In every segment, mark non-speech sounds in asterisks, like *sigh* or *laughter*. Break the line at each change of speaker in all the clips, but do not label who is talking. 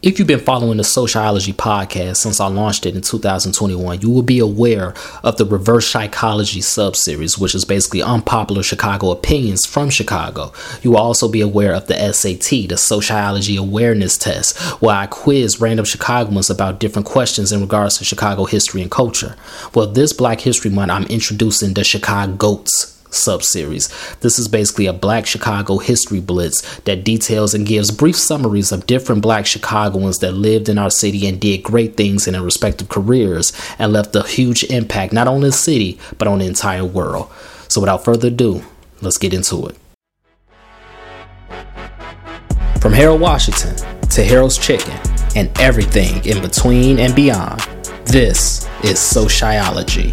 If you've been following the Sociology podcast since I launched it in 2021, you will be aware of the reverse psychology subseries, which is basically unpopular Chicago opinions from Chicago. You will also be aware of the SAT, the Sociology Awareness Test, where I quiz random Chicagoans about different questions in regards to Chicago history and culture. Well, this Black History Month, I'm introducing the ChicaGOATS subseries. This is basically a Black Chicago history blitz that details and gives brief summaries of different Black Chicagoans that lived in our city and did great things in their respective careers and left a huge impact not only on the city but on the entire world. So without further ado, let's get into it. From Harold Washington to Harold's Chicken and everything in between and beyond, this is Sociology.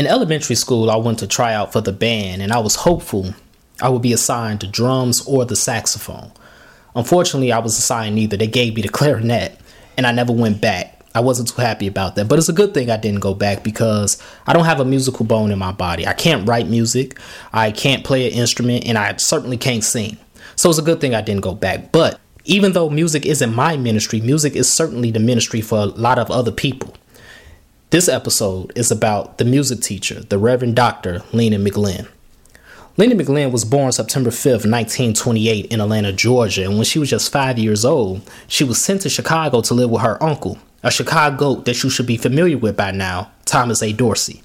In elementary school, I went to try out for the band and I was hopeful I would be assigned to drums or the saxophone. Unfortunately, I was assigned neither. They gave me the *laughs* clarinet and I never went back. I wasn't too happy about that, but it's a good thing I didn't go back because I don't have a musical bone in my body. I can't write music, I can't play an instrument, and I certainly can't sing. So it's a good thing I didn't go back. But even though music isn't my ministry, music is certainly the ministry for a lot of other people. This episode is about the music teacher, the Reverend Dr. Lena McLin. Lena McLin was born September 5th, 1928, in Atlanta, Georgia, and when she was just five years old, she was sent to Chicago to live with her uncle, a ChicaGOAT that you should be familiar with by now, Thomas A. Dorsey.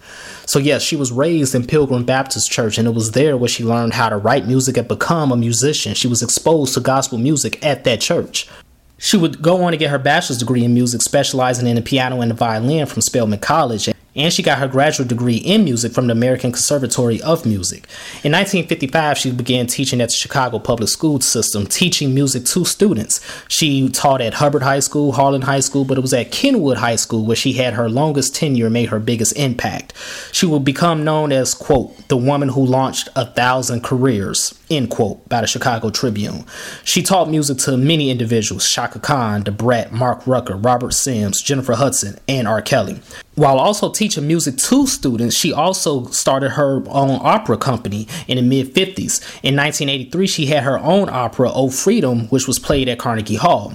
So, yes, she was raised in Pilgrim Baptist Church, and it was there where she learned how to write music and become a musician. She was exposed to gospel music at that church. She would go on to get her bachelor's degree in music, specializing in the piano and the violin from Spelman College and she got her graduate degree in music from the American Conservatory of Music. In 1955, she began teaching at the Chicago Public School System, teaching music to students. She taught at Hubbard High School, Harlan High School, but it was at Kenwood High School where she had her longest tenure and made her biggest impact. She will become known as, quote, the woman who launched a thousand careers, end quote, by the Chicago Tribune. She taught music to many individuals Chaka Khan, Da Brat, Mark Rucker, Robert Sims, Jennifer Hudson, and R. Kelly. While also teaching music to students, she also started her own opera company in the mid 50s. In 1983, she had her own opera, Oh Freedom, which was played at Carnegie Hall.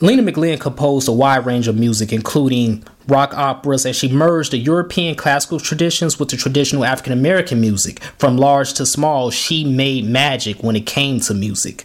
Lena McLin composed a wide range of music, including rock operas, and she merged the European classical traditions with the traditional African American music. From large to small, she made magic when it came to music.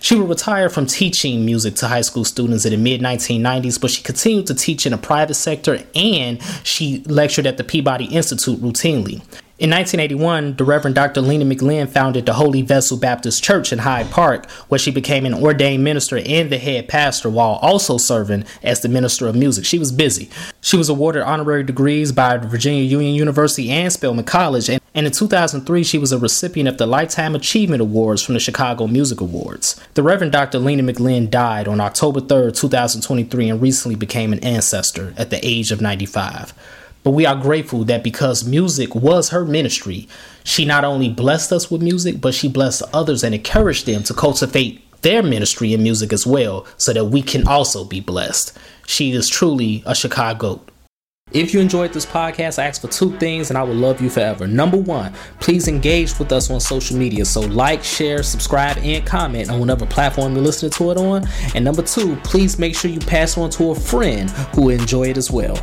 She would retire from teaching music to high school students in the mid 1990s, but she continued to teach in the private sector and she lectured at the Peabody Institute routinely. In 1981, the Reverend Dr. Lena McLin founded the Holy Vessel Baptist Church in Hyde Park, where she became an ordained minister and the head pastor while also serving as the minister of music. She was busy. She was awarded honorary degrees by Virginia Union University and Spelman College, and, and in 2003, she was a recipient of the Lifetime Achievement Awards from the Chicago Music Awards. The Reverend Dr. Lena McLin died on October 3, 2023, and recently became an ancestor at the age of 95. But we are grateful that because music was her ministry, she not only blessed us with music, but she blessed others and encouraged them to cultivate their ministry in music as well so that we can also be blessed. She is truly a ChicaGOAT. If you enjoyed this podcast, I ask for two things and I will love you forever. Number one, please engage with us on social media. So, like, share, subscribe, and comment on whatever platform you're listening to it on. And number two, please make sure you pass on to a friend who will enjoy it as well.